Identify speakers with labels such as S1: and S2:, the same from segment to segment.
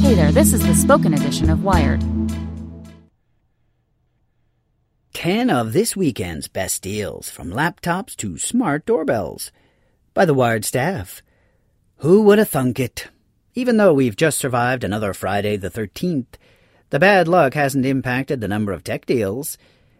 S1: Hey there, this is the spoken edition of Wired.
S2: 10 of this weekend's best deals, from laptops to smart doorbells, by the Wired staff. Who would have thunk it? Even though we've just survived another Friday the 13th, the bad luck hasn't impacted the number of tech deals.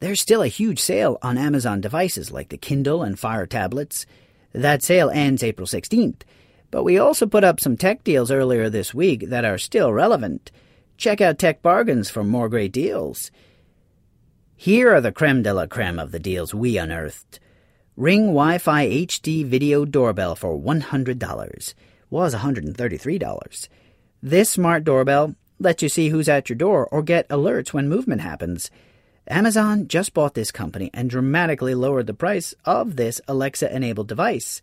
S2: There's still a huge sale on Amazon devices like the Kindle and Fire tablets. That sale ends April 16th. But we also put up some tech deals earlier this week that are still relevant. Check out TechBargains for more great deals. Here are the creme de la creme of the deals we unearthed. Ring Wi Fi HD video doorbell for $100 was $133. This smart doorbell lets you see who's at your door or get alerts when movement happens. Amazon just bought this company and dramatically lowered the price of this Alexa enabled device.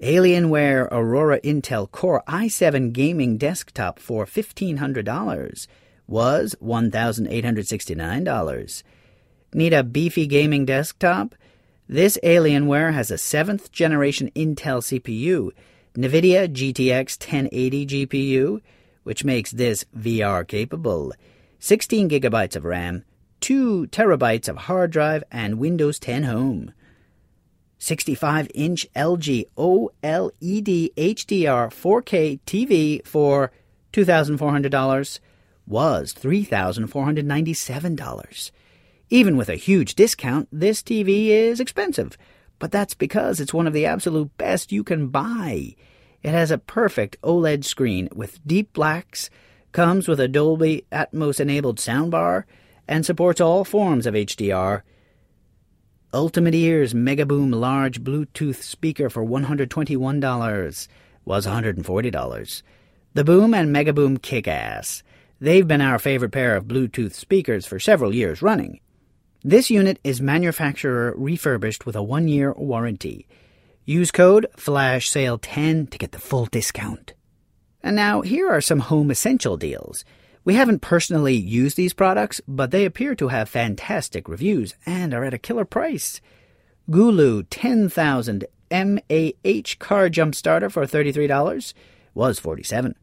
S2: Alienware Aurora Intel Core i7 gaming desktop for $1,500 was $1,869. Need a beefy gaming desktop? This Alienware has a 7th generation Intel CPU, NVIDIA GTX 1080 GPU, which makes this VR capable, 16 gigabytes of RAM, 2 terabytes of hard drive, and Windows 10 Home. 65 inch LG OLED HDR 4K TV for $2,400 was $3,497. Even with a huge discount, this TV is expensive, but that's because it's one of the absolute best you can buy. It has a perfect OLED screen with deep blacks, comes with a Dolby Atmos enabled soundbar, and supports all forms of HDR. Ultimate Ears Megaboom large Bluetooth speaker for $121 was $140. The Boom and Megaboom kick ass. They've been our favorite pair of Bluetooth speakers for several years running. This unit is manufacturer refurbished with a one year warranty. Use code FLASHSALE10 to get the full discount. And now, here are some home essential deals. We haven't personally used these products, but they appear to have fantastic reviews and are at a killer price. Gooloo 10,000 mAh car jump starter for $33 was 47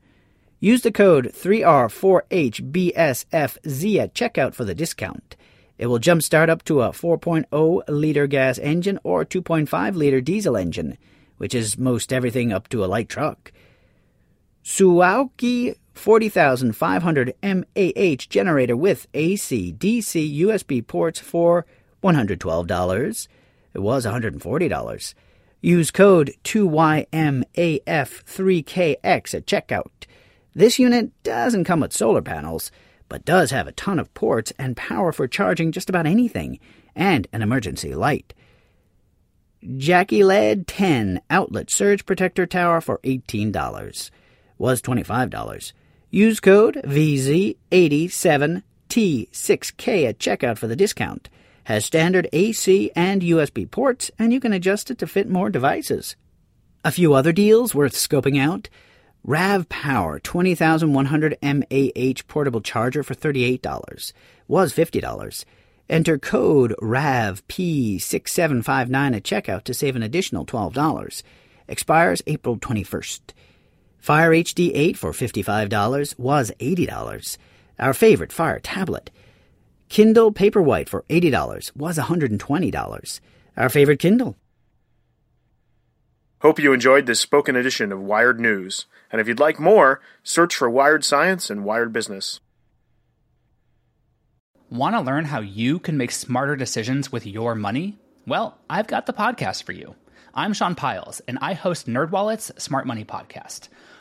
S2: Use the code 3R4HBSFZ at checkout for the discount. It will jump start up to a 4.0 liter gas engine or 2.5 liter diesel engine, which is most everything up to a light truck. Suaoki 40,500 mAh generator with AC, DC, USB ports for $112. It was $140. Use code 2YMAF3KX at checkout. This unit doesn't come with solar panels, but does have a ton of ports and power for charging just about anything, and an emergency light. JACKYLED 10 outlet surge protector tower for $18 was $25. Use code VZ87T6K at checkout for the discount. Has standard AC and USB ports, and you can adjust it to fit more devices. A few other deals worth scoping out. RAVPower 20,100 mAh portable charger for $38 was $50. Enter code RAVP6759 at checkout to save an additional $12. Expires April 21st. Fire HD 8 for $55 was $80. Our favorite Fire tablet. Kindle Paperwhite for $80 was $120. Our favorite Kindle.
S3: Hope you enjoyed this spoken edition of Wired News. And if you'd like more, search for Wired Science and Wired Business.
S4: Want to learn how you can make smarter decisions with your money? Well, I've got the podcast for you. I'm Sean Pyles, and I host NerdWallet's Smart Money Podcast.